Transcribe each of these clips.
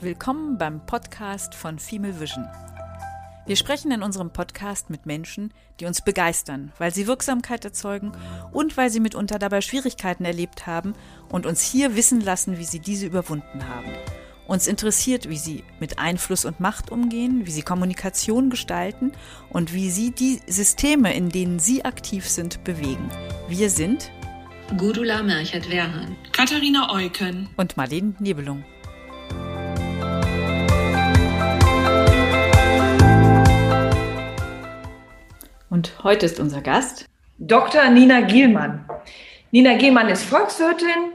Willkommen beim Podcast von Female Vision. Wir sprechen in unserem Podcast mit Menschen, die uns begeistern, weil sie Wirksamkeit erzeugen und weil sie mitunter dabei Schwierigkeiten erlebt haben und uns hier wissen lassen, wie sie diese überwunden haben. Uns interessiert, wie sie mit Einfluss und Macht umgehen, wie sie Kommunikation gestalten und wie sie die Systeme, in denen sie aktiv sind, bewegen. Wir sind Gudula Merchert-Werhan, Katharina Eucken und Marlene Nebelung. Und heute ist unser Gast Dr. Nina Gielmann. Nina Gielmann ist Volkswirtin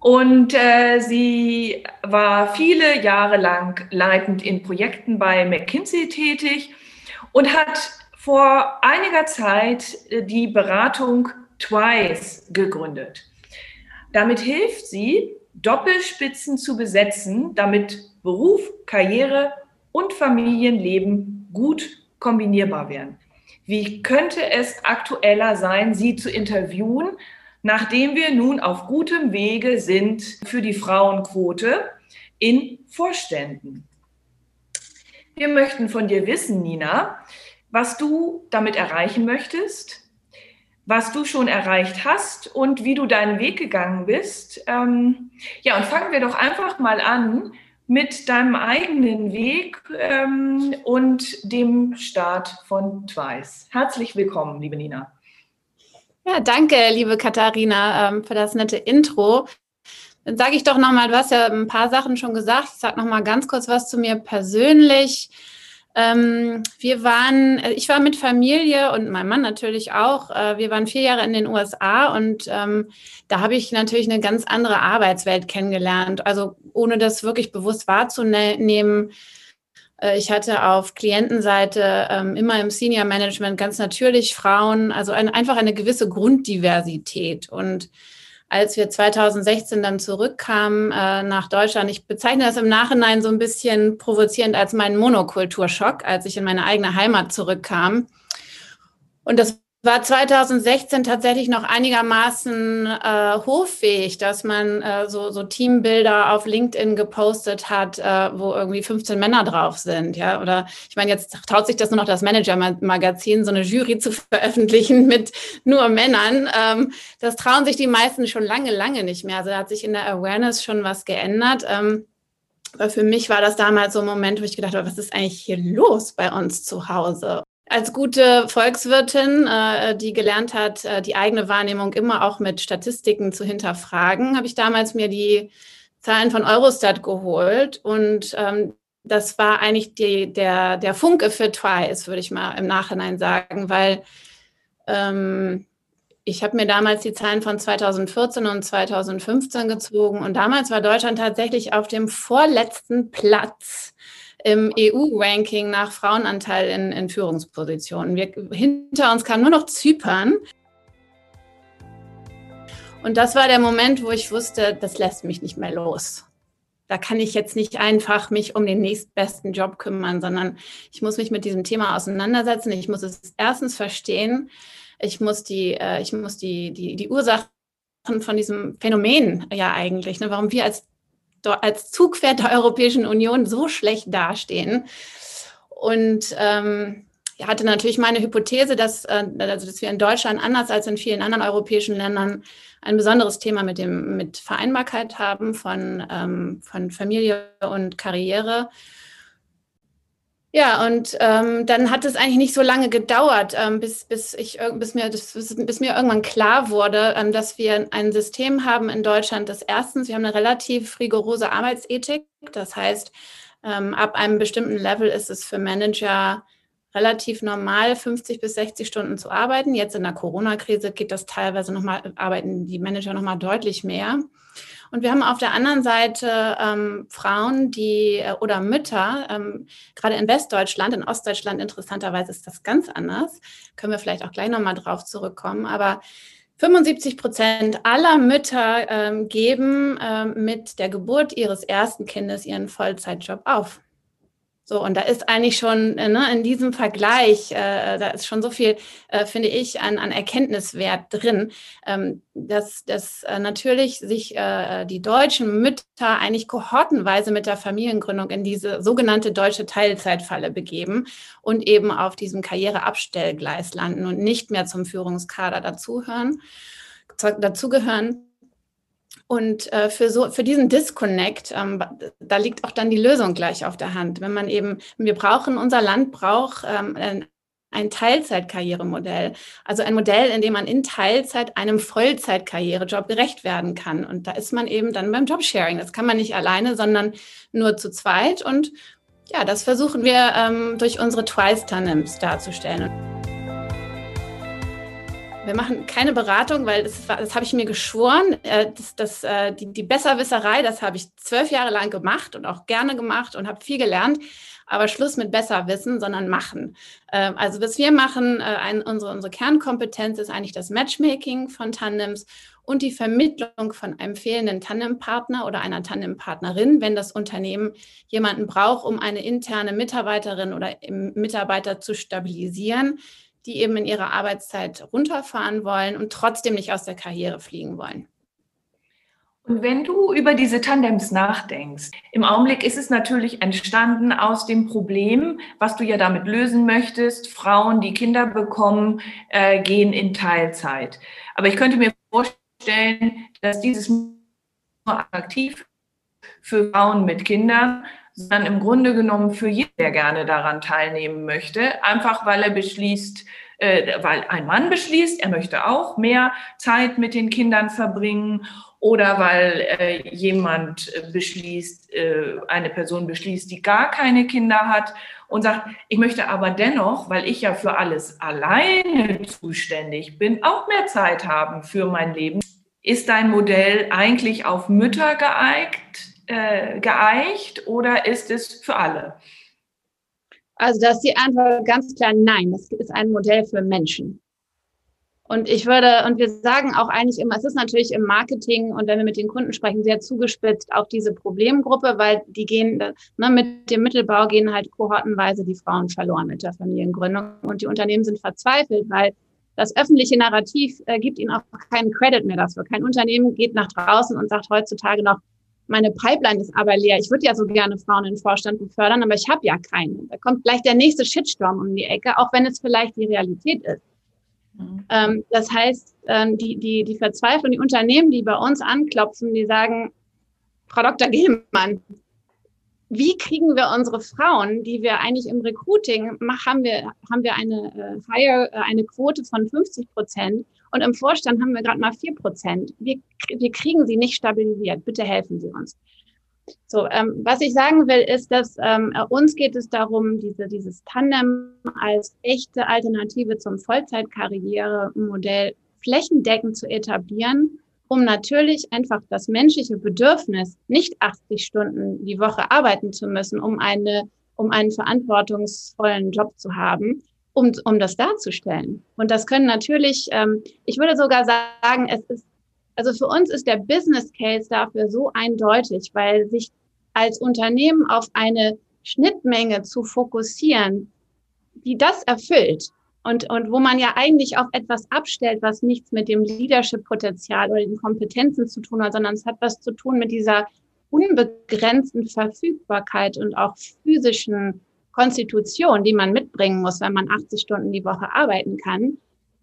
und äh, sie war viele Jahre lang leitend in Projekten bei McKinsey tätig und hat vor einiger Zeit äh, die Beratung Twice gegründet. Damit hilft sie, Doppelspitzen zu besetzen, damit Beruf, Karriere und Familienleben gut kombinierbar werden. Wie könnte es aktueller sein, Sie zu interviewen, nachdem wir nun auf gutem Wege sind für die Frauenquote in Vorständen? Wir möchten von dir wissen, Nina, was du damit erreichen möchtest, was du schon erreicht hast und wie du deinen Weg gegangen bist. Ähm, ja, und fangen wir doch einfach mal an mit deinem eigenen Weg ähm, und dem Start von Twice. Herzlich willkommen, liebe Nina. Ja, danke, liebe Katharina, ähm, für das nette Intro. Dann sage ich doch nochmal, du hast ja ein paar Sachen schon gesagt. Sage nochmal ganz kurz was zu mir persönlich. Ähm, wir waren, äh, ich war mit Familie und mein Mann natürlich auch. Äh, wir waren vier Jahre in den USA und ähm, da habe ich natürlich eine ganz andere Arbeitswelt kennengelernt. Also ohne das wirklich bewusst wahrzunehmen. Äh, ich hatte auf Klientenseite ähm, immer im Senior Management ganz natürlich Frauen, also ein, einfach eine gewisse Grunddiversität und als wir 2016 dann zurückkamen äh, nach Deutschland, ich bezeichne das im Nachhinein so ein bisschen provozierend als meinen Monokulturschock, als ich in meine eigene Heimat zurückkam. Und das war 2016 tatsächlich noch einigermaßen äh, hoffähig, dass man äh, so, so Teambilder auf LinkedIn gepostet hat, äh, wo irgendwie 15 Männer drauf sind. Ja, oder ich meine, jetzt traut sich das nur noch das Manager-Magazin, so eine Jury zu veröffentlichen mit nur Männern. Ähm, das trauen sich die meisten schon lange, lange nicht mehr. Also da hat sich in der Awareness schon was geändert. Ähm, aber für mich war das damals so ein Moment, wo ich gedacht habe, was ist eigentlich hier los bei uns zu Hause? Als gute Volkswirtin, äh, die gelernt hat, äh, die eigene Wahrnehmung immer auch mit Statistiken zu hinterfragen, habe ich damals mir die Zahlen von Eurostat geholt. Und ähm, das war eigentlich die, der, der Funke für Twice, würde ich mal im Nachhinein sagen, weil ähm, ich habe mir damals die Zahlen von 2014 und 2015 gezogen. Und damals war Deutschland tatsächlich auf dem vorletzten Platz im EU-Ranking nach Frauenanteil in, in Führungspositionen. Wir, hinter uns kam nur noch Zypern. Und das war der Moment, wo ich wusste, das lässt mich nicht mehr los. Da kann ich jetzt nicht einfach mich um den nächstbesten Job kümmern, sondern ich muss mich mit diesem Thema auseinandersetzen. Ich muss es erstens verstehen. Ich muss die, äh, ich muss die, die, die Ursachen von diesem Phänomen ja eigentlich, ne, warum wir als als Zugpferd der Europäischen Union so schlecht dastehen. Und ähm, hatte natürlich meine Hypothese, dass, äh, also dass wir in Deutschland anders als in vielen anderen europäischen Ländern ein besonderes Thema mit, dem, mit Vereinbarkeit haben von, ähm, von Familie und Karriere. Ja, und ähm, dann hat es eigentlich nicht so lange gedauert, ähm, bis, bis, ich, bis, mir, das, bis mir irgendwann klar wurde, ähm, dass wir ein System haben in Deutschland, das erstens, wir haben eine relativ rigorose Arbeitsethik. Das heißt, ähm, ab einem bestimmten Level ist es für Manager relativ normal, 50 bis 60 Stunden zu arbeiten. Jetzt in der Corona-Krise geht das teilweise nochmal, arbeiten die Manager nochmal deutlich mehr. Und wir haben auf der anderen Seite ähm, Frauen, die äh, oder Mütter, ähm, gerade in Westdeutschland, in Ostdeutschland interessanterweise ist das ganz anders. Können wir vielleicht auch gleich nochmal drauf zurückkommen. Aber 75 Prozent aller Mütter ähm, geben ähm, mit der Geburt ihres ersten Kindes ihren Vollzeitjob auf. So, und da ist eigentlich schon äh, ne, in diesem Vergleich, äh, da ist schon so viel, äh, finde ich, an, an Erkenntniswert drin, ähm, dass, dass äh, natürlich sich äh, die deutschen Mütter eigentlich kohortenweise mit der Familiengründung in diese sogenannte deutsche Teilzeitfalle begeben und eben auf diesem Karriereabstellgleis landen und nicht mehr zum Führungskader dazugehören. dazugehören. Und äh, für, so, für diesen Disconnect, ähm, da liegt auch dann die Lösung gleich auf der Hand. Wenn man eben, wir brauchen, unser Land braucht ähm, ein Teilzeitkarrieremodell. Also ein Modell, in dem man in Teilzeit einem Vollzeitkarrierejob gerecht werden kann. Und da ist man eben dann beim Jobsharing. Das kann man nicht alleine, sondern nur zu zweit. Und ja, das versuchen wir ähm, durch unsere Twice-Tandems darzustellen wir machen keine Beratung, weil das, das habe ich mir geschworen. Äh, das, das, äh, die, die Besserwisserei, das habe ich zwölf Jahre lang gemacht und auch gerne gemacht und habe viel gelernt. Aber Schluss mit Besserwissen, sondern machen. Ähm, also was wir machen, äh, unsere, unsere Kernkompetenz ist eigentlich das Matchmaking von Tandems und die Vermittlung von einem fehlenden Tandempartner oder einer Tandempartnerin, wenn das Unternehmen jemanden braucht, um eine interne Mitarbeiterin oder Mitarbeiter zu stabilisieren die eben in ihrer Arbeitszeit runterfahren wollen und trotzdem nicht aus der Karriere fliegen wollen. Und wenn du über diese Tandems nachdenkst, im Augenblick ist es natürlich entstanden aus dem Problem, was du ja damit lösen möchtest. Frauen, die Kinder bekommen, äh, gehen in Teilzeit. Aber ich könnte mir vorstellen, dass dieses nur attraktiv für Frauen mit Kindern, sondern im Grunde genommen für jeden, der gerne daran teilnehmen möchte, einfach weil er beschließt, äh, weil ein Mann beschließt, er möchte auch mehr Zeit mit den Kindern verbringen oder weil äh, jemand beschließt, äh, eine Person beschließt, die gar keine Kinder hat und sagt, ich möchte aber dennoch, weil ich ja für alles alleine zuständig bin, auch mehr Zeit haben für mein Leben. Ist dein Modell eigentlich auf Mütter geeignet? Äh, geeicht oder ist es für alle? Also das ist die Antwort ganz klar nein. Das ist ein Modell für Menschen. Und ich würde, und wir sagen auch eigentlich immer, es ist natürlich im Marketing und wenn wir mit den Kunden sprechen, sehr zugespitzt auf diese Problemgruppe, weil die gehen, ne, mit dem Mittelbau gehen halt kohortenweise die Frauen verloren mit der Familiengründung und die Unternehmen sind verzweifelt, weil das öffentliche Narrativ äh, gibt ihnen auch keinen Credit mehr dafür. Kein Unternehmen geht nach draußen und sagt heutzutage noch, meine Pipeline ist aber leer. Ich würde ja so gerne Frauen in den Vorstand befördern, aber ich habe ja keine. Da kommt gleich der nächste Shitstorm um die Ecke, auch wenn es vielleicht die Realität ist. Mhm. Ähm, das heißt, ähm, die, die, die Verzweiflung, die Unternehmen, die bei uns anklopfen, die sagen, Frau Dr. Gehmann, wie kriegen wir unsere Frauen, die wir eigentlich im Recruiting machen, wir, haben wir eine, äh, äh, eine Quote von 50 Prozent und im Vorstand haben wir gerade mal vier Prozent. Wir, wir kriegen sie nicht stabilisiert. Bitte helfen Sie uns. So, ähm, was ich sagen will, ist, dass ähm, uns geht es darum, diese, dieses Tandem als echte Alternative zum Vollzeitkarrieremodell flächendeckend zu etablieren, um natürlich einfach das menschliche Bedürfnis, nicht 80 Stunden die Woche arbeiten zu müssen, um eine, um einen verantwortungsvollen Job zu haben, um, um das darzustellen. Und das können natürlich, ähm, ich würde sogar sagen, es ist, also für uns ist der Business Case dafür so eindeutig, weil sich als Unternehmen auf eine Schnittmenge zu fokussieren, die das erfüllt und, und wo man ja eigentlich auf etwas abstellt, was nichts mit dem Leadership-Potenzial oder den Kompetenzen zu tun hat, sondern es hat was zu tun mit dieser unbegrenzten Verfügbarkeit und auch physischen Konstitution, die man mitbringen muss, wenn man 80 Stunden die Woche arbeiten kann,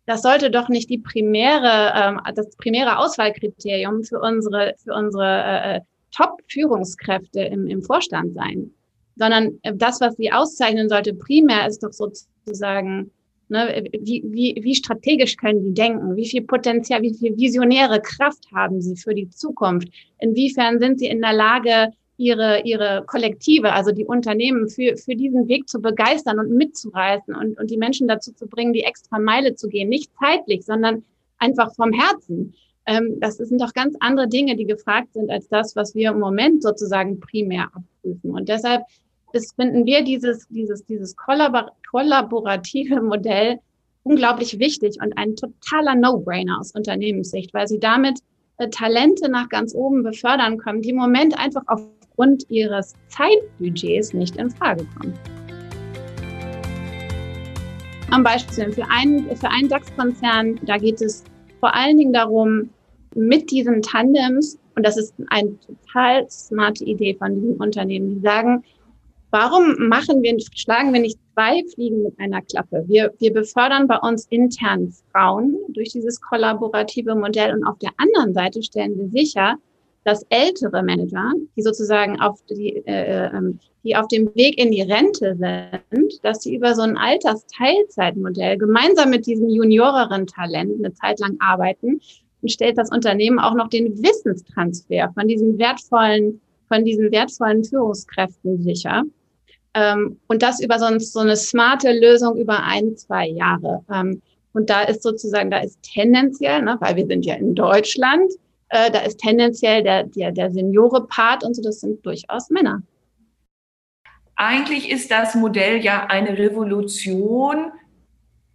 das sollte doch nicht die primäre, ähm, das primäre Auswahlkriterium für unsere, für unsere äh, Top-Führungskräfte im, im Vorstand sein, sondern äh, das, was sie auszeichnen sollte, primär ist doch sozusagen, ne, wie, wie, wie strategisch können die denken, wie viel Potenzial, wie viel visionäre Kraft haben sie für die Zukunft, inwiefern sind sie in der Lage, ihre, ihre Kollektive, also die Unternehmen für, für diesen Weg zu begeistern und mitzureißen und, und die Menschen dazu zu bringen, die extra Meile zu gehen. Nicht zeitlich, sondern einfach vom Herzen. Ähm, das sind doch ganz andere Dinge, die gefragt sind, als das, was wir im Moment sozusagen primär abprüfen. Und deshalb ist, finden wir dieses, dieses, dieses kollabor kollaborative Modell unglaublich wichtig und ein totaler No-Brainer aus Unternehmenssicht, weil sie damit äh, Talente nach ganz oben befördern können, die im Moment einfach auf aufgrund ihres Zeitbudgets nicht in Frage kommen. Am Beispiel für einen, für einen DAX-Konzern, da geht es vor allen Dingen darum, mit diesen Tandems, und das ist eine total smarte Idee von diesem Unternehmen, die sagen, warum machen wir, schlagen wir nicht zwei Fliegen mit einer Klappe? Wir, wir befördern bei uns intern Frauen durch dieses kollaborative Modell und auf der anderen Seite stellen wir sicher, dass ältere Manager, die sozusagen auf die, äh, ähm, die auf dem Weg in die Rente sind, dass sie über so ein Altersteilzeitmodell gemeinsam mit diesem junioreren Talent eine Zeit lang arbeiten und stellt das Unternehmen auch noch den Wissenstransfer von diesen wertvollen, von diesen wertvollen Führungskräften sicher. Ähm, und das über so, so, eine smarte Lösung über ein, zwei Jahre. Ähm, und da ist sozusagen, da ist tendenziell, ne, weil wir sind ja in Deutschland, äh, da ist tendenziell der, der, der Seniore-Part und so, das sind durchaus Männer. Eigentlich ist das Modell ja eine Revolution,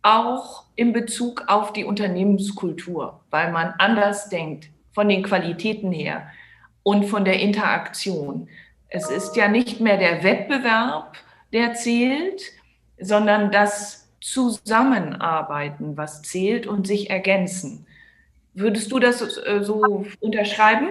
auch in Bezug auf die Unternehmenskultur, weil man anders denkt, von den Qualitäten her und von der Interaktion. Es ist ja nicht mehr der Wettbewerb, der zählt, sondern das Zusammenarbeiten, was zählt und sich ergänzen. Würdest du das äh, so unterschreiben?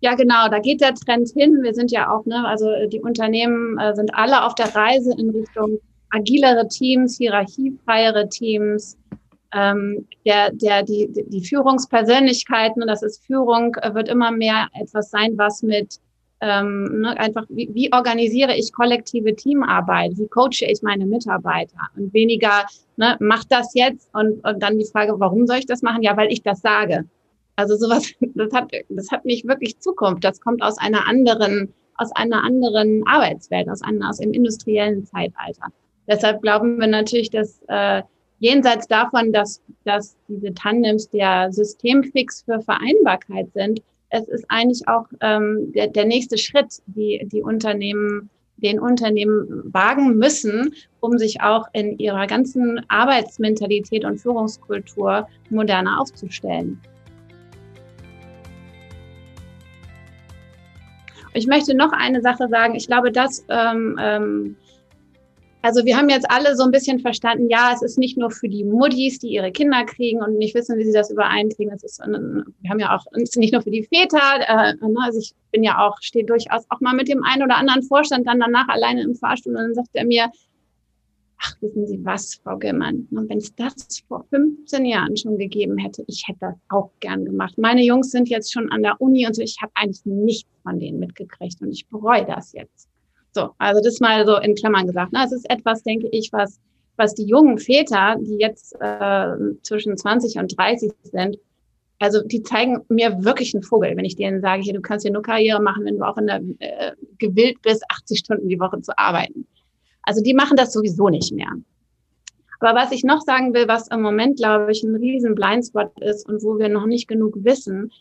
Ja, genau, da geht der Trend hin. Wir sind ja auch, ne, also äh, die Unternehmen äh, sind alle auf der Reise in Richtung agilere Teams, hierarchiefreiere Teams. Ähm, der, der, die, die Führungspersönlichkeiten, das ist Führung, wird immer mehr etwas sein, was mit ähm, ne, einfach, wie, wie organisiere ich kollektive Teamarbeit, wie coache ich meine Mitarbeiter und weniger, ne, mach das jetzt und, und dann die Frage, warum soll ich das machen? Ja, weil ich das sage. Also sowas, das hat, das hat nicht wirklich Zukunft. Das kommt aus einer anderen, aus einer anderen Arbeitswelt, aus einem, aus dem industriellen Zeitalter. Deshalb glauben wir natürlich, dass äh, jenseits davon, dass, dass diese Tandems der Systemfix für Vereinbarkeit sind, es ist eigentlich auch ähm, der, der nächste Schritt, die die Unternehmen den Unternehmen wagen müssen, um sich auch in ihrer ganzen Arbeitsmentalität und Führungskultur moderner aufzustellen. Ich möchte noch eine Sache sagen. Ich glaube, dass ähm, ähm, also wir haben jetzt alle so ein bisschen verstanden, ja, es ist nicht nur für die Muddis, die ihre Kinder kriegen und nicht wissen, wie sie das übereinkriegen. Es ist, wir haben ja auch, es ist nicht nur für die Väter. Äh, ne, also ich bin ja auch, stehe durchaus auch mal mit dem einen oder anderen Vorstand dann danach alleine im Fahrstuhl und dann sagt er mir, ach, wissen Sie was, Frau Gillmann, wenn es das vor 15 Jahren schon gegeben hätte, ich hätte das auch gern gemacht. Meine Jungs sind jetzt schon an der Uni und so, ich habe eigentlich nichts von denen mitgekriegt und ich bereue das jetzt. So, also das mal so in Klammern gesagt. Ne? Es ist etwas, denke ich, was, was die jungen Väter, die jetzt äh, zwischen 20 und 30 sind, also die zeigen mir wirklich einen Vogel, wenn ich denen sage, hier, du kannst hier nur Karriere machen, wenn du auch in der, äh, gewillt bist, 80 Stunden die Woche zu arbeiten. Also die machen das sowieso nicht mehr. Aber was ich noch sagen will, was im Moment, glaube ich, ein riesen Blindspot ist und wo wir noch nicht genug wissen,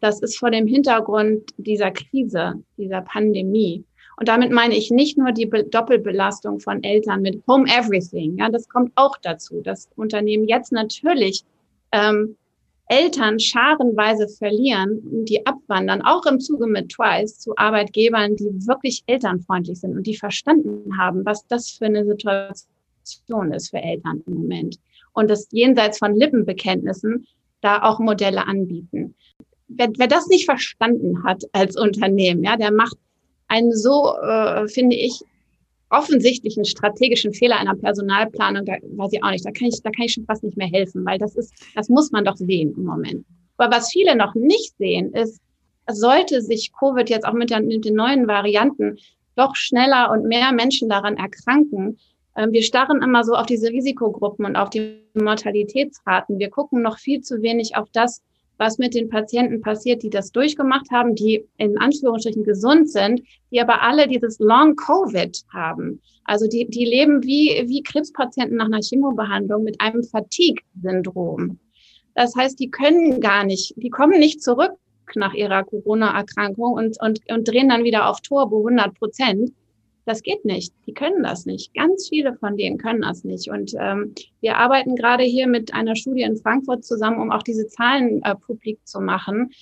das ist vor dem Hintergrund dieser Krise, dieser Pandemie. Und damit meine ich nicht nur die Doppelbelastung von Eltern mit Home Everything. Ja, das kommt auch dazu, dass Unternehmen jetzt natürlich ähm, Eltern scharenweise verlieren, die abwandern, auch im Zuge mit Twice zu Arbeitgebern, die wirklich elternfreundlich sind und die verstanden haben, was das für eine Situation ist für Eltern im Moment. Und das jenseits von Lippenbekenntnissen da auch Modelle anbieten. Wer, wer das nicht verstanden hat als Unternehmen, ja, der macht einen so, äh, finde ich, offensichtlichen strategischen Fehler einer Personalplanung, da weiß ich auch nicht, da kann ich, da kann ich schon fast nicht mehr helfen, weil das ist, das muss man doch sehen im Moment. Aber was viele noch nicht sehen, ist, sollte sich Covid jetzt auch mit, der, mit den neuen Varianten doch schneller und mehr Menschen daran erkranken, ähm, wir starren immer so auf diese Risikogruppen und auf die Mortalitätsraten. Wir gucken noch viel zu wenig auf das, was mit den Patienten passiert, die das durchgemacht haben, die in Anführungsstrichen gesund sind, die aber alle dieses Long Covid haben. Also die, die leben wie, wie Krebspatienten nach einer Chemobehandlung mit einem Fatigue-Syndrom. Das heißt, die können gar nicht, die kommen nicht zurück nach ihrer Corona-Erkrankung und, und, und drehen dann wieder auf Turbo 100 Prozent, das geht nicht. Die können das nicht. Ganz viele von denen können das nicht. Und ähm, wir arbeiten gerade hier mit einer Studie in Frankfurt zusammen, um auch diese Zahlen äh, publik zu machen.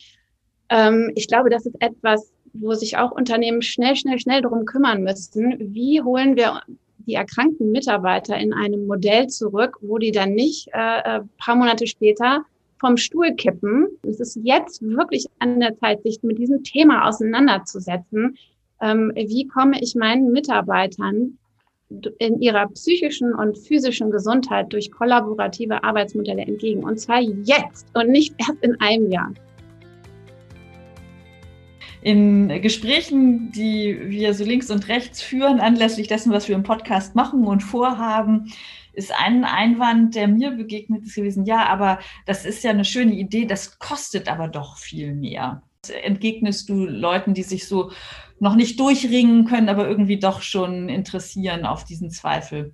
Ähm, ich glaube, das ist etwas, wo sich auch Unternehmen schnell, schnell, schnell darum kümmern müssten, wie holen wir die erkrankten Mitarbeiter in einem Modell zurück, wo die dann nicht äh, äh paar Monate später vom Stuhl kippen. Es ist jetzt wirklich an der Zeit, sich mit diesem Thema auseinanderzusetzen. Ähm, wie komme ich meinen Mitarbeitern in ihrer psychischen und physischen Gesundheit durch kollaborative Arbeitsmodelle entgegen? Und zwar jetzt und nicht erst in einem Jahr. In Gesprächen, die wir so links und rechts führen, anlässlich dessen, was wir im Podcast machen und vorhaben, ist ein Einwand, der mir begegnet ist gewesen, ja, aber das ist ja eine schöne Idee, das kostet aber doch viel mehr. Entgegnest du Leuten, die sich so noch nicht durchringen können, aber irgendwie doch schon interessieren auf diesen Zweifel?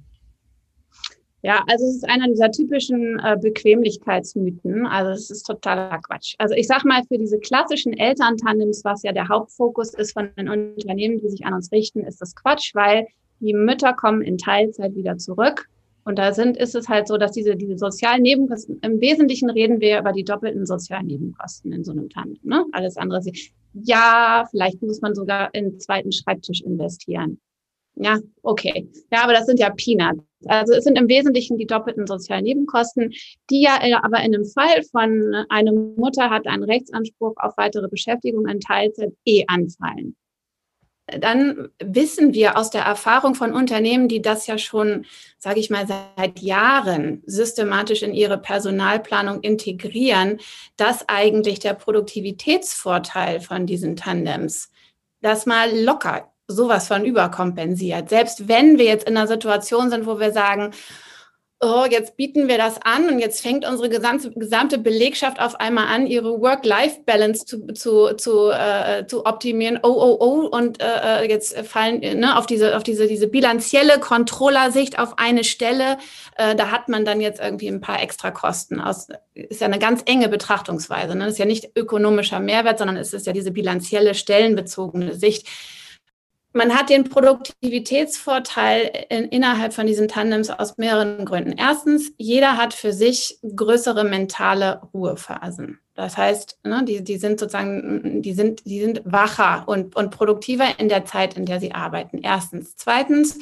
Ja, also es ist einer dieser typischen äh, Bequemlichkeitsmythen. Also es ist totaler Quatsch. Also ich sag mal, für diese klassischen Elterntandems, was ja der Hauptfokus ist von den Unternehmen, die sich an uns richten, ist das Quatsch, weil die Mütter kommen in Teilzeit wieder zurück und da sind, ist es halt so, dass diese, diese sozialen Nebenkosten, im Wesentlichen reden wir über die doppelten sozialen Nebenkosten in so einem Tandem. Ne? Alles andere ja, vielleicht muss man sogar in einen zweiten Schreibtisch investieren. Ja, okay. Ja, aber das sind ja Peanuts. Also es sind im Wesentlichen die doppelten sozialen Nebenkosten, die ja äh, aber in einem Fall von einer Mutter hat einen Rechtsanspruch auf weitere Beschäftigung in Teilzeit eh anfallen dann wissen wir aus der Erfahrung von Unternehmen, die das ja schon, sage ich mal, seit Jahren systematisch in ihre Personalplanung integrieren, dass eigentlich der Produktivitätsvorteil von diesen Tandems das mal locker sowas von überkompensiert. Selbst wenn wir jetzt in einer Situation sind, wo wir sagen, oh, jetzt bieten wir das an und jetzt fängt unsere gesamte, gesamte Belegschaft auf einmal an, ihre Work-Life-Balance zu, zu, zu, äh, zu optimieren. Oh, oh, oh, und äh, äh jetzt fallen ne, auf diese, auf diese, diese bilanzielle Controller-Sicht auf eine Stelle. Äh, da hat man dann jetzt irgendwie ein paar extra Kosten. Aus, ist ja eine ganz enge Betrachtungsweise. Ne? Das ist ja nicht ökonomischer Mehrwert, sondern es ist ja diese bilanzielle, stellenbezogene Sicht man hat den Produktivitätsvorteil in, innerhalb von diesen Tandems aus mehreren Gründen. Erstens, jeder hat für sich größere mentale Ruhephasen. Das heißt, ne, die, die sind sozusagen, die sind, die sind wacher und, und produktiver in der Zeit, in der sie arbeiten. Erstens. Zweitens,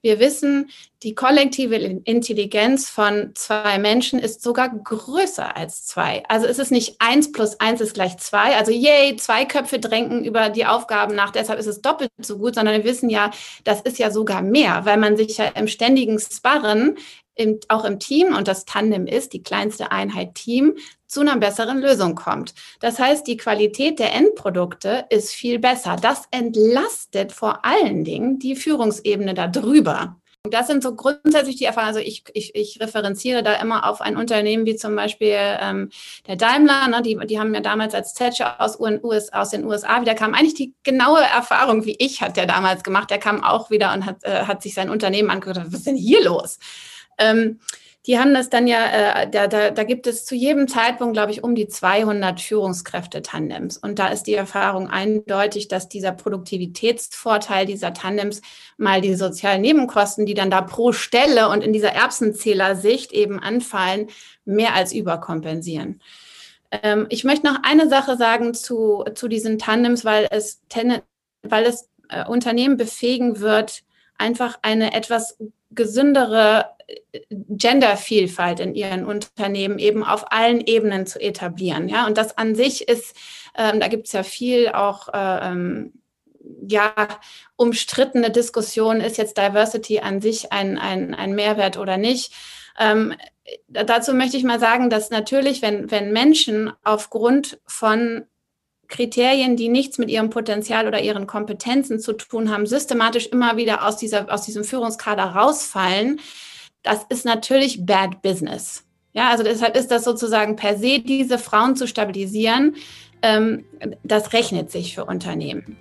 wir wissen, die kollektive Intelligenz von zwei Menschen ist sogar größer als zwei. Also es ist nicht eins plus eins ist gleich zwei. Also yay, zwei Köpfe drängen über die Aufgaben nach, deshalb ist es doppelt so gut, sondern wir wissen ja, das ist ja sogar mehr, weil man sich ja im ständigen Sparren im, auch im Team, und das Tandem ist die kleinste Einheit Team, zu einer besseren Lösung kommt. Das heißt, die Qualität der Endprodukte ist viel besser. Das entlastet vor allen Dingen die Führungsebene darüber. Das sind so grundsätzlich die Erfahrungen. Also ich, ich, ich referenziere da immer auf ein Unternehmen wie zum Beispiel ähm, der Daimler. Ne? Die, die haben ja damals als Thatcher aus, US, aus den USA wieder kam. Eigentlich die genaue Erfahrung wie ich hat der damals gemacht. Der kam auch wieder und hat, äh, hat sich sein Unternehmen angeguckt. Was ist denn hier los? Ähm, die haben das dann ja, äh, da, da, da gibt es zu jedem Zeitpunkt, glaube ich, um die 200 Führungskräfte-Tandems. Und da ist die Erfahrung eindeutig, dass dieser Produktivitätsvorteil dieser Tandems mal die sozialen Nebenkosten, die dann da pro Stelle und in dieser Erbsenzählersicht eben anfallen, mehr als überkompensieren. Ähm, ich möchte noch eine Sache sagen zu, zu diesen Tandems, weil es, weil es äh, Unternehmen befähigen wird, einfach eine etwas gesündere Gendervielfalt in ihren Unternehmen eben auf allen Ebenen zu etablieren. Ja, und das an sich ist, ähm, da gibt es ja viel auch äh, ähm, ja, umstrittene Diskussion, ist jetzt Diversity an sich ein, ein, ein Mehrwert oder nicht. Ähm, dazu möchte ich mal sagen, dass natürlich, wenn, wenn Menschen aufgrund von Kriterien, die nichts mit ihrem Potenzial oder ihren Kompetenzen zu tun haben, systematisch immer wieder aus, dieser, aus diesem Führungskader rausfallen, das ist natürlich bad business. Ja, also deshalb ist das sozusagen per se, diese Frauen zu stabilisieren, ähm, das rechnet sich für Unternehmen.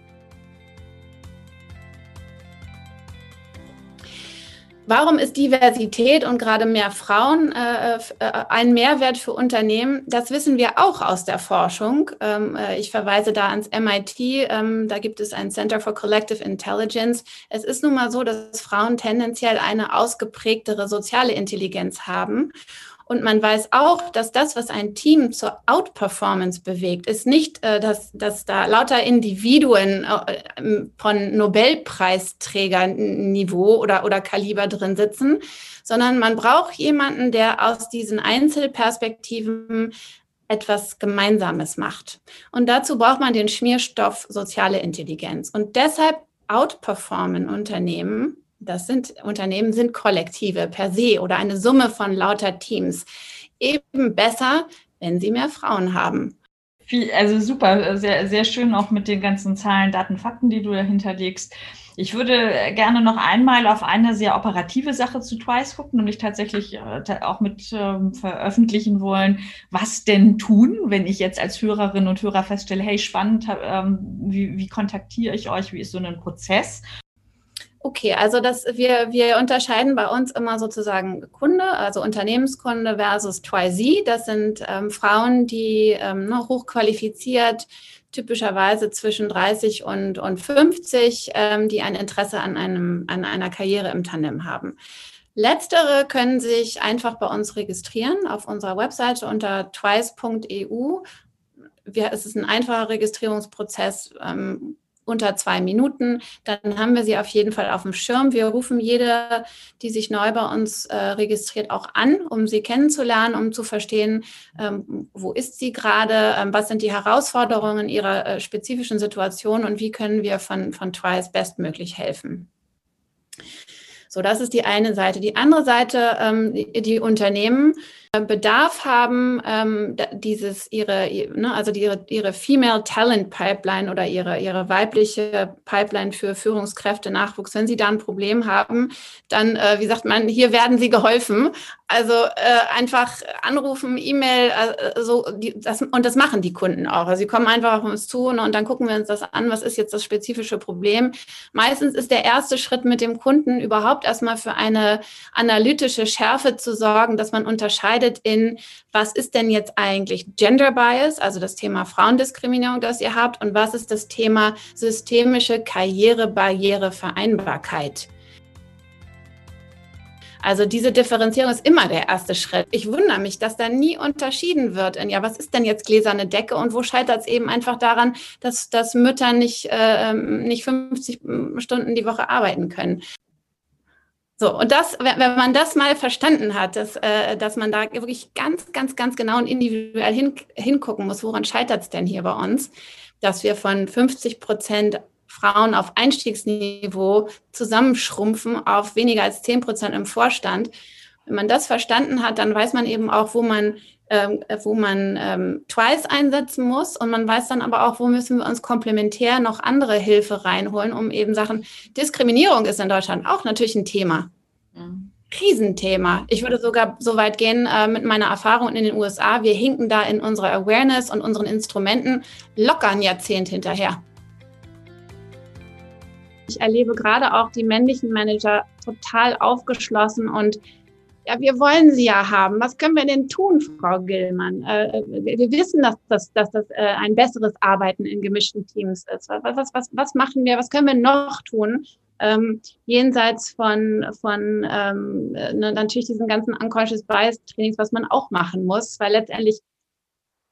Warum ist Diversität und gerade mehr Frauen äh, äh, ein Mehrwert für Unternehmen? Das wissen wir auch aus der Forschung. Ähm, äh, ich verweise da ans MIT. Ähm, da gibt es ein Center for Collective Intelligence. Es ist nun mal so, dass Frauen tendenziell eine ausgeprägtere soziale Intelligenz haben. Und man weiß auch, dass das, was ein Team zur Outperformance bewegt, ist nicht, äh, dass, dass da lauter Individuen äh, von Nobelpreisträgerniveau oder, oder Kaliber drin sitzen, sondern man braucht jemanden, der aus diesen Einzelperspektiven etwas Gemeinsames macht. Und dazu braucht man den Schmierstoff soziale Intelligenz. Und deshalb outperformen Unternehmen das sind Unternehmen sind Kollektive per se oder eine Summe von lauter Teams. Eben besser, wenn sie mehr Frauen haben. also super, sehr, sehr schön auch mit den ganzen Zahlen, Daten, Fakten, die du dahinter legst. Ich würde gerne noch einmal auf eine sehr operative Sache zu Twice gucken und ich tatsächlich äh, auch mit ähm, veröffentlichen wollen, was denn tun, wenn ich jetzt als Hörerin und Hörer feststelle, hey, spannend, ähm, wie, wie kontaktiere ich euch, wie ist so ein Prozess? Okay, also das, wir, wir unterscheiden bei uns immer sozusagen Kunde, also Unternehmenskunde versus Twizy. Das sind ähm, Frauen, die ähm, ne, hochqualifiziert, typischerweise zwischen 30 und, und 50, ähm, die ein Interesse an, einem, an einer Karriere im Tandem haben. Letztere können sich einfach bei uns registrieren auf unserer Webseite unter twice.eu. es ist ein einfacher Registrierungsprozess. Ähm, unter zwei Minuten, dann haben wir sie auf jeden Fall auf dem Schirm. Wir rufen jede, die sich neu bei uns äh, registriert, auch an, um sie kennenzulernen, um zu verstehen, ähm, wo ist sie gerade, ähm, was sind die Herausforderungen ihrer äh, spezifischen Situation und wie können wir von, von Twice bestmöglich helfen. So, das ist die eine Seite. Die andere Seite, ähm, die, die Unternehmen Bedarf haben, ähm, dieses ihre, ne, also ihre, ihre Female Talent Pipeline oder ihre, ihre weibliche Pipeline für Führungskräfte, Nachwuchs, wenn sie da ein Problem haben, dann, äh, wie sagt man, hier werden sie geholfen. Also äh, einfach anrufen, E-Mail, äh, so, die, das, und das machen die Kunden auch. Also sie kommen einfach auf uns zu und, und dann gucken wir uns das an, was ist jetzt das spezifische Problem. Meistens ist der erste Schritt mit dem Kunden überhaupt erstmal für eine analytische Schärfe zu sorgen, dass man unterscheidet in, was ist denn jetzt eigentlich Gender Bias, also das Thema Frauendiskriminierung, das ihr habt, und was ist das Thema systemische Karrierebarrierevereinbarkeit. Also diese Differenzierung ist immer der erste Schritt. Ich wundere mich, dass da nie unterschieden wird in, ja, was ist denn jetzt gläserne Decke und wo scheitert es eben einfach daran, dass, dass Mütter nicht, äh, nicht 50 Stunden die Woche arbeiten können. So, und das, wenn man das mal verstanden hat, dass, äh, dass man da wirklich ganz, ganz, ganz genau und individuell hin, hingucken muss, woran scheitert es denn hier bei uns, dass wir von 50 Prozent Frauen auf Einstiegsniveau zusammenschrumpfen auf weniger als 10 Prozent im Vorstand. Wenn man das verstanden hat, dann weiß man eben auch, wo man, ähm, wo man ähm, Twice einsetzen muss. Und man weiß dann aber auch, wo müssen wir uns komplementär noch andere Hilfe reinholen, um eben Sachen. Diskriminierung ist in Deutschland auch natürlich ein Thema. Mhm. Riesenthema. Ich würde sogar so weit gehen äh, mit meiner Erfahrung in den USA. Wir hinken da in unserer Awareness und unseren Instrumenten locker ein Jahrzehnt hinterher. Ich erlebe gerade auch die männlichen Manager total aufgeschlossen und ja, wir wollen sie ja haben. Was können wir denn tun, Frau Gillmann? Äh, wir wissen, dass, dass, dass das äh, ein besseres Arbeiten in gemischten Teams ist. Was, was, was, was machen wir? Was können wir noch tun? Ähm, jenseits von, von ähm, ne, natürlich diesen ganzen Unconscious Bias Trainings, was man auch machen muss, weil letztendlich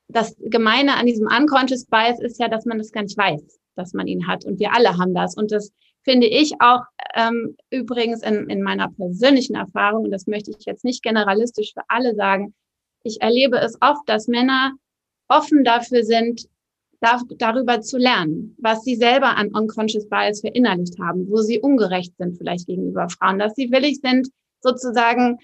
das Gemeine an diesem Unconscious Bias ist ja, dass man das gar nicht weiß, dass man ihn hat. Und wir alle haben das. Und das finde ich auch ähm, übrigens in, in meiner persönlichen Erfahrung, und das möchte ich jetzt nicht generalistisch für alle sagen, ich erlebe es oft, dass Männer offen dafür sind, da, darüber zu lernen, was sie selber an Unconscious Bias verinnerlicht haben, wo sie ungerecht sind vielleicht gegenüber Frauen, dass sie willig sind, sozusagen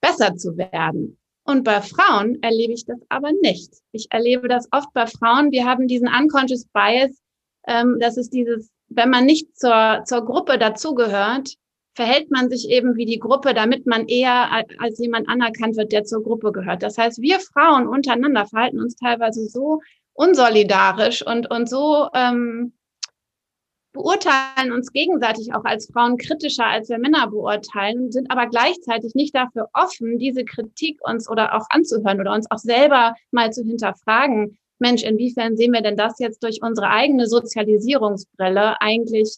besser zu werden. Und bei Frauen erlebe ich das aber nicht. Ich erlebe das oft bei Frauen. Wir haben diesen Unconscious Bias. Ähm, das ist dieses wenn man nicht zur, zur Gruppe dazugehört, verhält man sich eben wie die Gruppe, damit man eher als jemand anerkannt wird, der zur Gruppe gehört. Das heißt, wir Frauen untereinander verhalten uns teilweise so unsolidarisch und, und so ähm, beurteilen uns gegenseitig auch als Frauen kritischer, als wir Männer beurteilen, sind aber gleichzeitig nicht dafür offen, diese Kritik uns oder auch anzuhören oder uns auch selber mal zu hinterfragen, Mensch, inwiefern sehen wir denn das jetzt durch unsere eigene Sozialisierungsbrille eigentlich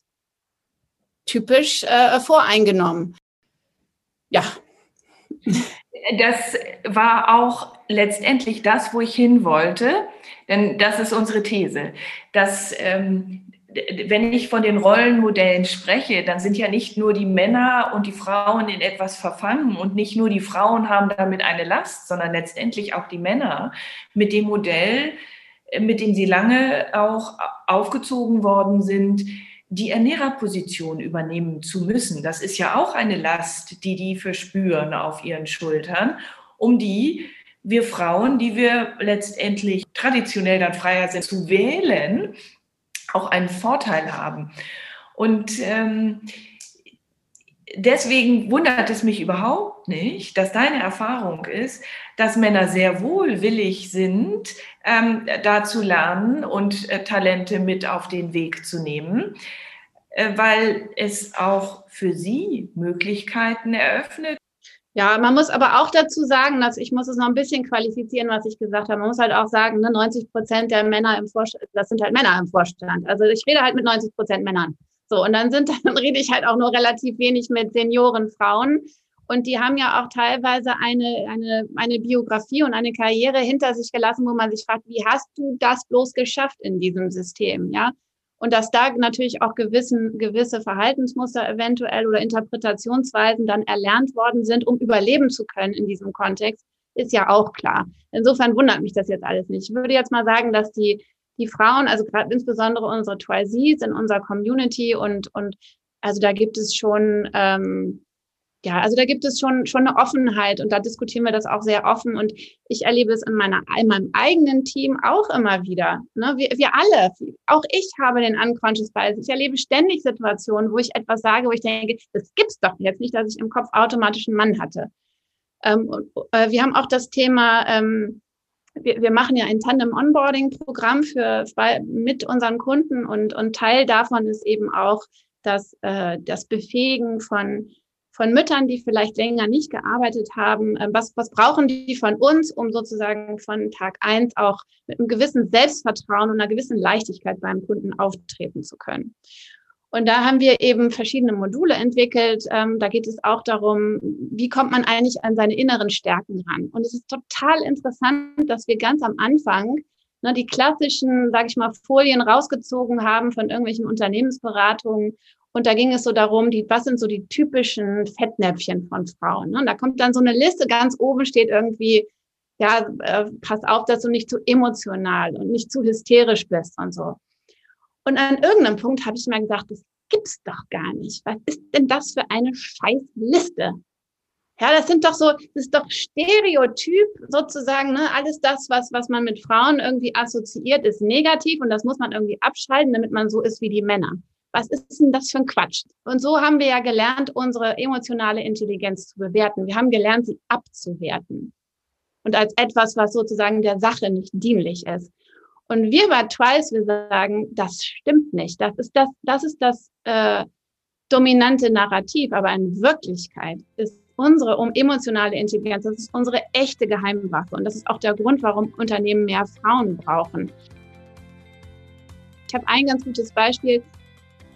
typisch äh, voreingenommen? Ja. Das war auch letztendlich das, wo ich hin wollte, denn das ist unsere These, dass ähm, wenn ich von den Rollenmodellen spreche, dann sind ja nicht nur die Männer und die Frauen in etwas verfangen und nicht nur die Frauen haben damit eine Last, sondern letztendlich auch die Männer mit dem Modell, mit dem sie lange auch aufgezogen worden sind, die Ernährerposition übernehmen zu müssen. Das ist ja auch eine Last, die die verspüren auf ihren Schultern, um die wir Frauen, die wir letztendlich traditionell dann freier sind, zu wählen, auch einen Vorteil haben. Und ähm, deswegen wundert es mich überhaupt nicht, dass deine Erfahrung ist, dass Männer sehr wohl willig sind, ähm, da zu lernen und äh, Talente mit auf den Weg zu nehmen, äh, weil es auch für sie Möglichkeiten eröffnet. Ja, man muss aber auch dazu sagen, dass ich muss es noch ein bisschen qualifizieren, was ich gesagt habe. Man muss halt auch sagen, ne, 90 Prozent der Männer im Vorstand, das sind halt Männer im Vorstand. Also ich rede halt mit 90 Prozent Männern. So, und dann sind, dann rede ich halt auch nur relativ wenig mit Seniorenfrauen. Und die haben ja auch teilweise eine, eine, eine Biografie und eine Karriere hinter sich gelassen, wo man sich fragt, wie hast du das bloß geschafft in diesem System? Ja. Und dass da natürlich auch gewissen, gewisse Verhaltensmuster eventuell oder Interpretationsweisen dann erlernt worden sind, um überleben zu können in diesem Kontext, ist ja auch klar. Insofern wundert mich das jetzt alles nicht. Ich würde jetzt mal sagen, dass die, die Frauen, also gerade insbesondere unsere Twicees in unserer Community und, und also da gibt es schon ähm, ja, also da gibt es schon, schon eine Offenheit und da diskutieren wir das auch sehr offen und ich erlebe es in meiner, in meinem eigenen Team auch immer wieder. Ne? Wir, wir alle, auch ich habe den Unconscious Bias. Ich erlebe ständig Situationen, wo ich etwas sage, wo ich denke, das gibt's doch jetzt nicht, dass ich im Kopf automatisch einen Mann hatte. Ähm, und, äh, wir haben auch das Thema, ähm, wir, wir machen ja ein Tandem-Onboarding-Programm für, mit unseren Kunden und, und Teil davon ist eben auch das, äh, das Befähigen von von Müttern, die vielleicht länger nicht gearbeitet haben. Ähm, was, was brauchen die von uns, um sozusagen von Tag eins auch mit einem gewissen Selbstvertrauen und einer gewissen Leichtigkeit beim Kunden auftreten zu können? Und da haben wir eben verschiedene Module entwickelt. Ähm, da geht es auch darum, wie kommt man eigentlich an seine inneren Stärken ran? Und es ist total interessant, dass wir ganz am Anfang ne, die klassischen, sage ich mal, Folien rausgezogen haben von irgendwelchen Unternehmensberatungen und da ging es so darum, die, was sind so die typischen Fettnäpfchen von Frauen? Ne? Und da kommt dann so eine Liste, ganz oben steht irgendwie, ja, äh, pass auf, dass du nicht zu emotional und nicht zu hysterisch bist und so. Und an irgendeinem Punkt habe ich mir gesagt, das gibt's doch gar nicht. Was ist denn das für eine scheiß Liste? Ja, das sind doch so, das ist doch Stereotyp sozusagen, ne? Alles das, was, was man mit Frauen irgendwie assoziiert, ist negativ und das muss man irgendwie abschalten, damit man so ist wie die Männer was ist denn das für ein Quatsch? Und so haben wir ja gelernt, unsere emotionale Intelligenz zu bewerten. Wir haben gelernt, sie abzuwerten. Und als etwas, was sozusagen der Sache nicht dienlich ist. Und wir bei Twice, wir sagen, das stimmt nicht. Das ist das, das ist das äh, dominante Narrativ. Aber in Wirklichkeit ist unsere um emotionale Intelligenz, das ist unsere echte Geheimwaffe. Und das ist auch der Grund, warum Unternehmen mehr Frauen brauchen. Ich habe ein ganz gutes Beispiel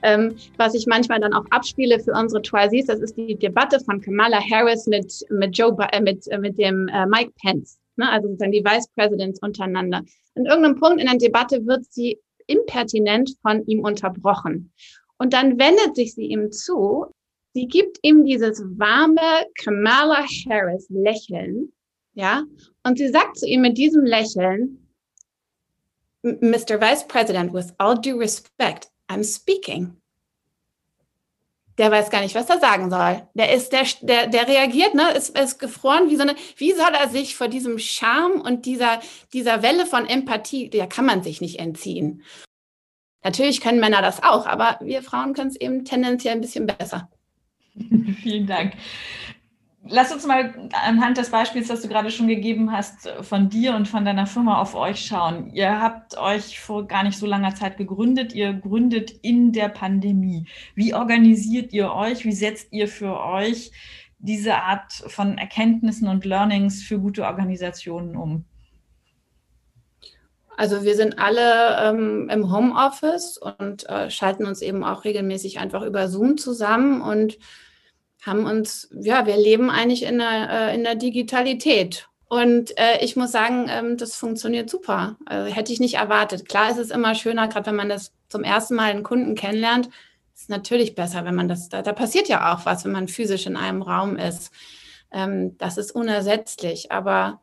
ähm, was ich manchmal dann auch abspiele für unsere Twicees. Das ist die Debatte von Kamala Harris mit, mit Joe, äh, mit, äh, mit dem äh, Mike Pence. Ne? Also sozusagen die Vice Presidents untereinander. An irgendeinem Punkt in der Debatte wird sie impertinent von ihm unterbrochen. Und dann wendet sich sie ihm zu. Sie gibt ihm dieses warme Kamala Harris Lächeln. Ja. Und sie sagt zu ihm mit diesem Lächeln, Mr. Vice President, with all due respect, I'm speaking. Der weiß gar nicht, was er sagen soll. Der ist, der, der, der reagiert, ne, ist, ist gefroren wie so eine, wie soll er sich vor diesem Charme und dieser, dieser Welle von Empathie, der kann man sich nicht entziehen. Natürlich können Männer das auch, aber wir Frauen können es eben tendenziell ein bisschen besser. Vielen Dank. Lass uns mal anhand des Beispiels, das du gerade schon gegeben hast, von dir und von deiner Firma auf euch schauen. Ihr habt euch vor gar nicht so langer Zeit gegründet. Ihr gründet in der Pandemie. Wie organisiert ihr euch? Wie setzt ihr für euch diese Art von Erkenntnissen und Learnings für gute Organisationen um? Also wir sind alle ähm, im Homeoffice und äh, schalten uns eben auch regelmäßig einfach über Zoom zusammen und haben uns, ja, wir leben eigentlich in der, äh, in der Digitalität. Und äh, ich muss sagen, ähm, das funktioniert super. Also, hätte ich nicht erwartet. Klar ist es immer schöner, gerade wenn man das zum ersten Mal einen Kunden kennenlernt, ist natürlich besser, wenn man das, da, da passiert ja auch was, wenn man physisch in einem Raum ist. Ähm, das ist unersetzlich. Aber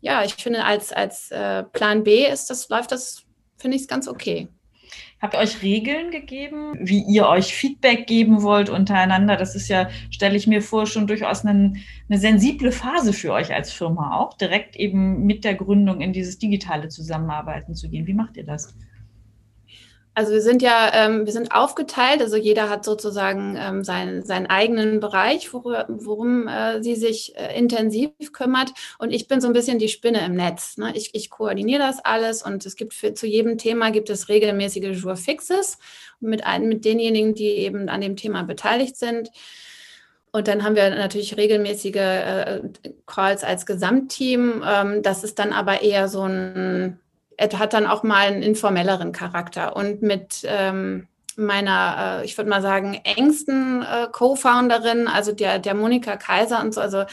ja, ich finde, als, als äh, Plan B ist das, läuft das, finde ich es ganz okay. Habt ihr euch Regeln gegeben, wie ihr euch Feedback geben wollt untereinander? Das ist ja, stelle ich mir vor, schon durchaus eine, eine sensible Phase für euch als Firma auch, direkt eben mit der Gründung in dieses digitale Zusammenarbeiten zu gehen. Wie macht ihr das? Also wir sind ja, ähm, wir sind aufgeteilt, also jeder hat sozusagen ähm, seinen, seinen eigenen Bereich, wor worum äh, sie sich äh, intensiv kümmert. Und ich bin so ein bisschen die Spinne im Netz. Ne? Ich, ich koordiniere das alles und es gibt für, zu jedem Thema gibt es regelmäßige Jour fixes mit, mit denjenigen, die eben an dem Thema beteiligt sind. Und dann haben wir natürlich regelmäßige äh, Calls als Gesamtteam. Ähm, das ist dann aber eher so ein hat dann auch mal einen informelleren Charakter. Und mit ähm, meiner, äh, ich würde mal sagen, engsten äh, Co-Founderin, also der, der Monika Kaiser und so, also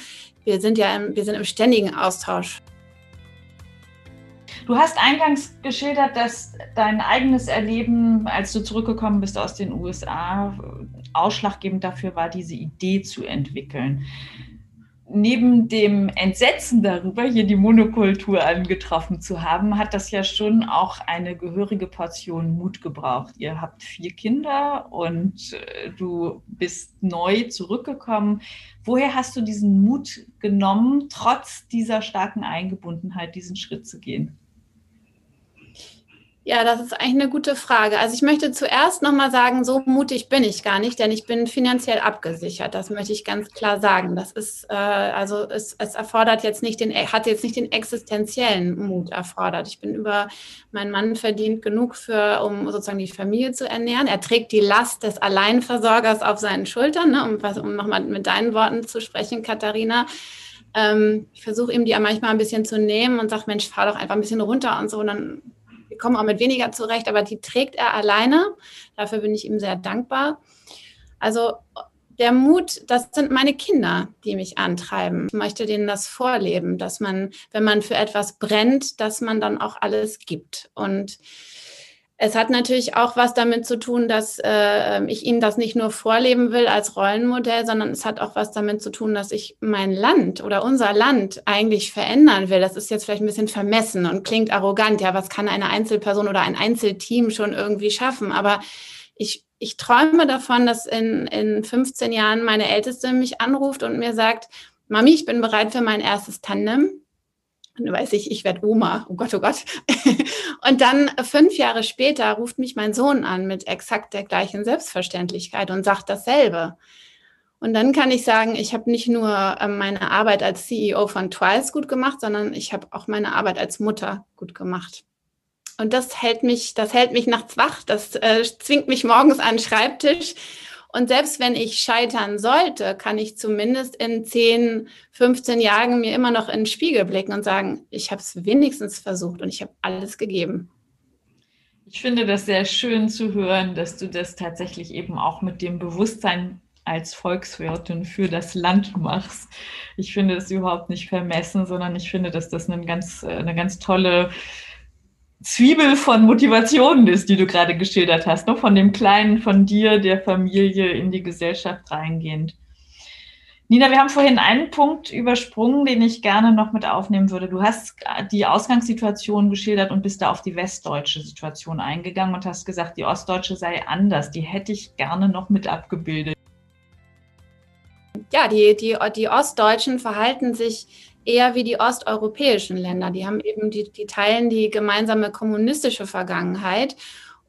wir sind ja im, wir sind im ständigen Austausch. Du hast eingangs geschildert, dass dein eigenes Erleben, als du zurückgekommen bist aus den USA, ausschlaggebend dafür war, diese Idee zu entwickeln neben dem Entsetzen darüber, hier die Monokultur angetroffen zu haben, hat das ja schon auch eine gehörige Portion Mut gebraucht. Ihr habt vier Kinder und äh, du bist neu zurückgekommen. Woher hast du diesen Mut genommen, trotz dieser starken Eingebundenheit diesen Schritt zu gehen? Ja, das ist eigentlich eine gute Frage. Also ich möchte zuerst nochmal sagen, so mutig bin ich gar nicht, denn ich bin finanziell abgesichert. Das möchte ich ganz klar sagen. Das ist, äh, also es, es erfordert jetzt nicht den, hat jetzt nicht den existenziellen Mut erfordert. Ich bin über, mein Mann verdient genug für, um sozusagen die Familie zu ernähren. Er trägt die Last des Alleinversorgers auf seinen Schultern, ne, um, um nochmal mit deinen Worten zu sprechen, Katharina. Ähm, ich versuche ihm die manchmal ein bisschen zu nehmen und sage, Mensch, fahr doch einfach ein bisschen runter und so. Und dann kommen auch mit weniger zurecht, aber die trägt er alleine. Dafür bin ich ihm sehr dankbar. Also der Mut, das sind meine Kinder, die mich antreiben. Ich möchte denen das vorleben, dass man, wenn man für etwas brennt, dass man dann auch alles gibt. Und es hat natürlich auch was damit zu tun, dass äh, ich Ihnen das nicht nur vorleben will als Rollenmodell, sondern es hat auch was damit zu tun, dass ich mein Land oder unser Land eigentlich verändern will. Das ist jetzt vielleicht ein bisschen vermessen und klingt arrogant. Ja, was kann eine Einzelperson oder ein Einzelteam schon irgendwie schaffen? Aber ich, ich träume davon, dass in, in 15 Jahren meine Älteste mich anruft und mir sagt, Mami, ich bin bereit für mein erstes Tandem dann weiß ich, ich werde Oma, oh Gott, oh Gott. Und dann fünf Jahre später ruft mich mein Sohn an mit exakt der gleichen Selbstverständlichkeit und sagt dasselbe. Und dann kann ich sagen, ich habe nicht nur ähm, meine Arbeit als CEO von Twice gut gemacht, sondern ich habe auch meine Arbeit als Mutter gut gemacht. Und das hält mich, das hält mich nachts wach, das äh, zwingt mich morgens an den Schreibtisch und selbst wenn ich scheitern sollte, kann ich zumindest in 10, 15 Jahren mir immer noch in den Spiegel blicken und sagen, ich habe es wenigstens versucht und ich habe alles gegeben. Ich finde das sehr schön zu hören, dass du das tatsächlich eben auch mit dem Bewusstsein als Volkswirtin für das Land machst. Ich finde das überhaupt nicht vermessen, sondern ich finde, dass das eine ganz, eine ganz tolle Zwiebel von Motivationen ist, die du gerade geschildert hast, ne? von dem Kleinen, von dir, der Familie in die Gesellschaft reingehend. Nina, wir haben vorhin einen Punkt übersprungen, den ich gerne noch mit aufnehmen würde. Du hast die Ausgangssituation geschildert und bist da auf die westdeutsche Situation eingegangen und hast gesagt, die ostdeutsche sei anders. Die hätte ich gerne noch mit abgebildet. Ja, die, die, die Ostdeutschen verhalten sich eher wie die osteuropäischen Länder. Die haben eben, die, die teilen die gemeinsame kommunistische Vergangenheit.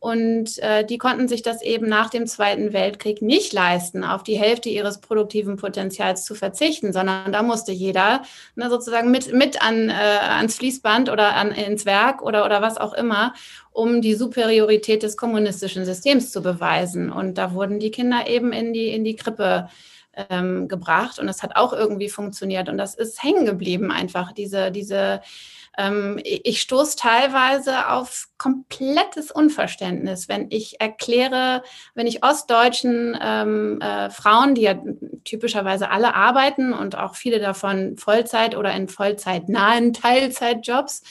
Und äh, die konnten sich das eben nach dem Zweiten Weltkrieg nicht leisten, auf die Hälfte ihres produktiven Potenzials zu verzichten, sondern da musste jeder ne, sozusagen mit, mit an, äh, ans Fließband oder an, ins Werk oder, oder was auch immer, um die Superiorität des kommunistischen Systems zu beweisen. Und da wurden die Kinder eben in die, in die Krippe ähm, gebracht und es hat auch irgendwie funktioniert und das ist hängen geblieben einfach, diese, diese ähm, ich stoße teilweise auf komplettes Unverständnis, wenn ich erkläre, wenn ich ostdeutschen ähm, äh, Frauen, die ja typischerweise alle arbeiten und auch viele davon Vollzeit oder in vollzeitnahen Teilzeitjobs,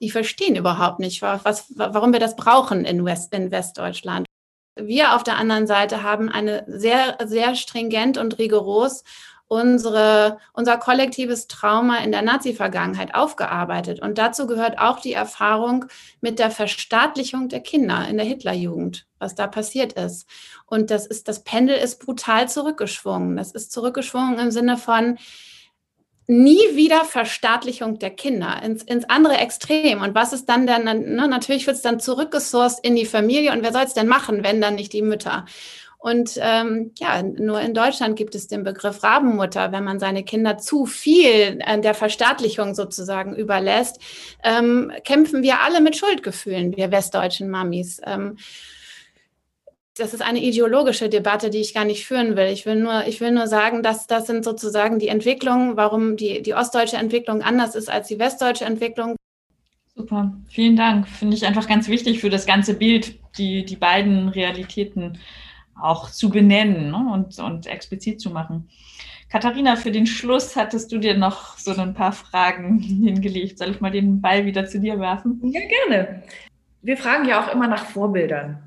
die verstehen überhaupt nicht, was, warum wir das brauchen in, West, in Westdeutschland. Wir auf der anderen Seite haben eine sehr, sehr stringent und rigoros unsere, unser kollektives Trauma in der Nazi-Vergangenheit aufgearbeitet. Und dazu gehört auch die Erfahrung mit der Verstaatlichung der Kinder in der Hitlerjugend, was da passiert ist. Und das ist, das Pendel ist brutal zurückgeschwungen. Das ist zurückgeschwungen im Sinne von, nie wieder Verstaatlichung der Kinder ins, ins andere Extrem. Und was ist dann dann, ne, natürlich wird es dann zurückgesourced in die Familie. Und wer soll es denn machen, wenn dann nicht die Mütter? Und ähm, ja, nur in Deutschland gibt es den Begriff Rabenmutter, wenn man seine Kinder zu viel der Verstaatlichung sozusagen überlässt, ähm, kämpfen wir alle mit Schuldgefühlen, wir westdeutschen Mamis. Ähm, das ist eine ideologische Debatte, die ich gar nicht führen will. Ich will nur, ich will nur sagen, dass das sind sozusagen die Entwicklungen, warum die, die ostdeutsche Entwicklung anders ist als die westdeutsche Entwicklung. Super, vielen Dank. Finde ich einfach ganz wichtig für das ganze Bild, die, die beiden Realitäten auch zu benennen ne? und, und explizit zu machen. Katharina, für den Schluss hattest du dir noch so ein paar Fragen hingelegt. Soll ich mal den Ball wieder zu dir werfen? Ja, gerne. Wir fragen ja auch immer nach Vorbildern.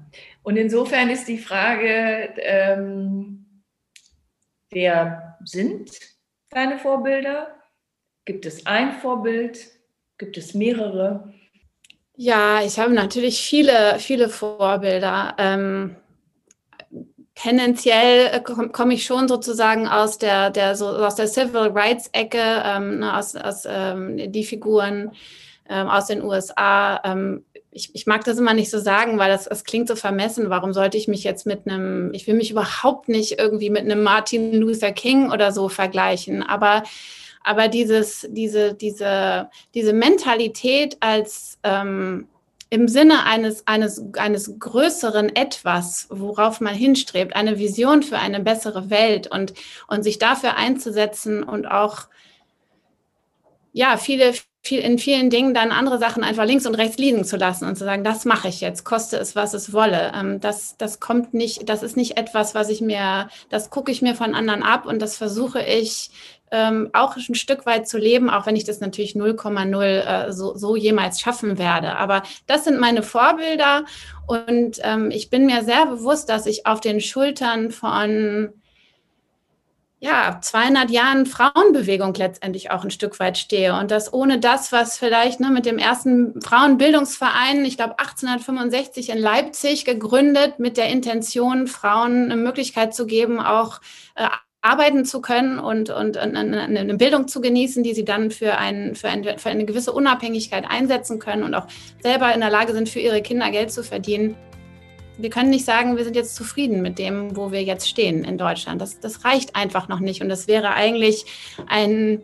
Und insofern ist die Frage, ähm, wer sind deine Vorbilder? Gibt es ein Vorbild? Gibt es mehrere? Ja, ich habe natürlich viele, viele Vorbilder. Ähm, tendenziell äh, komme komm ich schon sozusagen aus der, der, so, aus der Civil Rights Ecke, ähm, ne, aus, aus ähm, die Figuren ähm, aus den USA. Ich, ich mag das immer nicht so sagen, weil das, das klingt so vermessen. Warum sollte ich mich jetzt mit einem, ich will mich überhaupt nicht irgendwie mit einem Martin Luther King oder so vergleichen, aber aber dieses, diese, diese, diese Mentalität als ähm, im Sinne eines, eines, eines größeren Etwas, worauf man hinstrebt, eine Vision für eine bessere Welt und, und sich dafür einzusetzen und auch ja, viele, viel, in vielen Dingen dann andere Sachen einfach links und rechts liegen zu lassen und zu sagen, das mache ich jetzt, koste es, was es wolle. Ähm, das, das kommt nicht, das ist nicht etwas, was ich mir, das gucke ich mir von anderen ab und das versuche ich ähm, auch ein Stück weit zu leben, auch wenn ich das natürlich 0,0 äh, so, so jemals schaffen werde. Aber das sind meine Vorbilder und ähm, ich bin mir sehr bewusst, dass ich auf den Schultern von ja, 200 Jahren Frauenbewegung letztendlich auch ein Stück weit stehe. Und das ohne das, was vielleicht ne, mit dem ersten Frauenbildungsverein, ich glaube 1865 in Leipzig gegründet, mit der Intention, Frauen eine Möglichkeit zu geben, auch äh, arbeiten zu können und, und, und eine Bildung zu genießen, die sie dann für, ein, für, ein, für eine gewisse Unabhängigkeit einsetzen können und auch selber in der Lage sind, für ihre Kinder Geld zu verdienen. Wir können nicht sagen, wir sind jetzt zufrieden mit dem, wo wir jetzt stehen in Deutschland. Das, das reicht einfach noch nicht. Und das wäre eigentlich ein,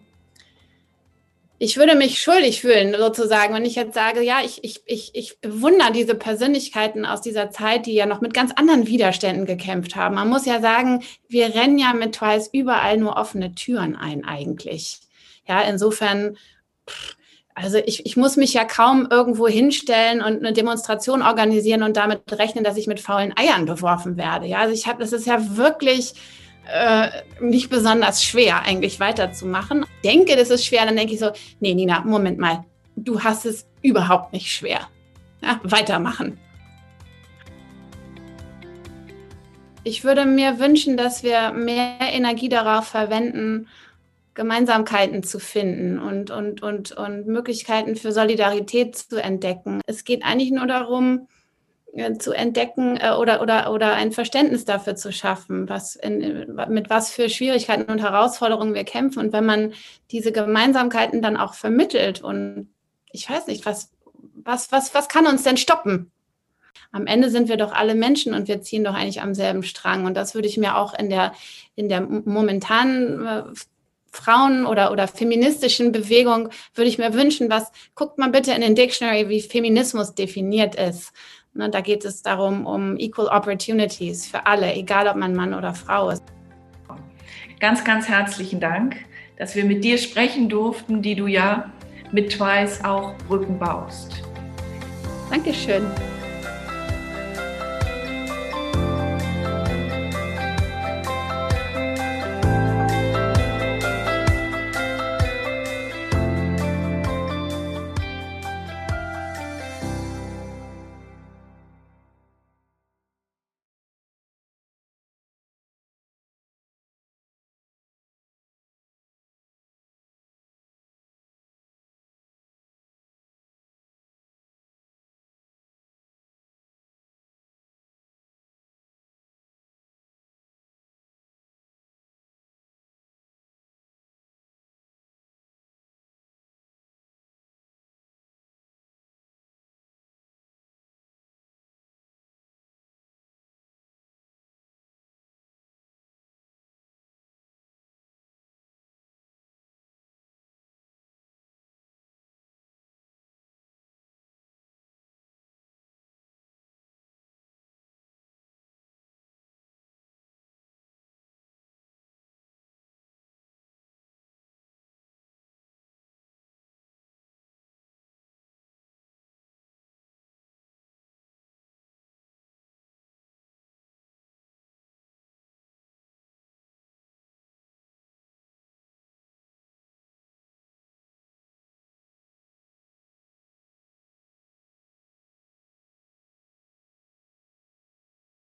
ich würde mich schuldig fühlen, sozusagen, wenn ich jetzt sage, ja, ich, ich, ich, ich bewundere diese Persönlichkeiten aus dieser Zeit, die ja noch mit ganz anderen Widerständen gekämpft haben. Man muss ja sagen, wir rennen ja mit Twice überall nur offene Türen ein, eigentlich. Ja, insofern, also ich, ich muss mich ja kaum irgendwo hinstellen und eine Demonstration organisieren und damit rechnen, dass ich mit faulen Eiern beworfen werde. Ja, also ich habe, das ist ja wirklich äh, nicht besonders schwer, eigentlich weiterzumachen. Denke, das ist schwer, dann denke ich so, nee, Nina, Moment mal, du hast es überhaupt nicht schwer. Ja, weitermachen. Ich würde mir wünschen, dass wir mehr Energie darauf verwenden, Gemeinsamkeiten zu finden und, und, und, und Möglichkeiten für Solidarität zu entdecken. Es geht eigentlich nur darum, äh, zu entdecken äh, oder, oder, oder ein Verständnis dafür zu schaffen, was in, mit was für Schwierigkeiten und Herausforderungen wir kämpfen. Und wenn man diese Gemeinsamkeiten dann auch vermittelt und ich weiß nicht, was, was, was, was kann uns denn stoppen? Am Ende sind wir doch alle Menschen und wir ziehen doch eigentlich am selben Strang. Und das würde ich mir auch in der, in der momentanen äh, Frauen- oder, oder feministischen Bewegung würde ich mir wünschen, was, guckt mal bitte in den Dictionary, wie Feminismus definiert ist. Ne, da geht es darum, um Equal Opportunities für alle, egal ob man Mann oder Frau ist. ganz, ganz herzlichen Dank, dass wir mit dir sprechen durften, die du ja mit Twice auch Brücken baust. Dankeschön.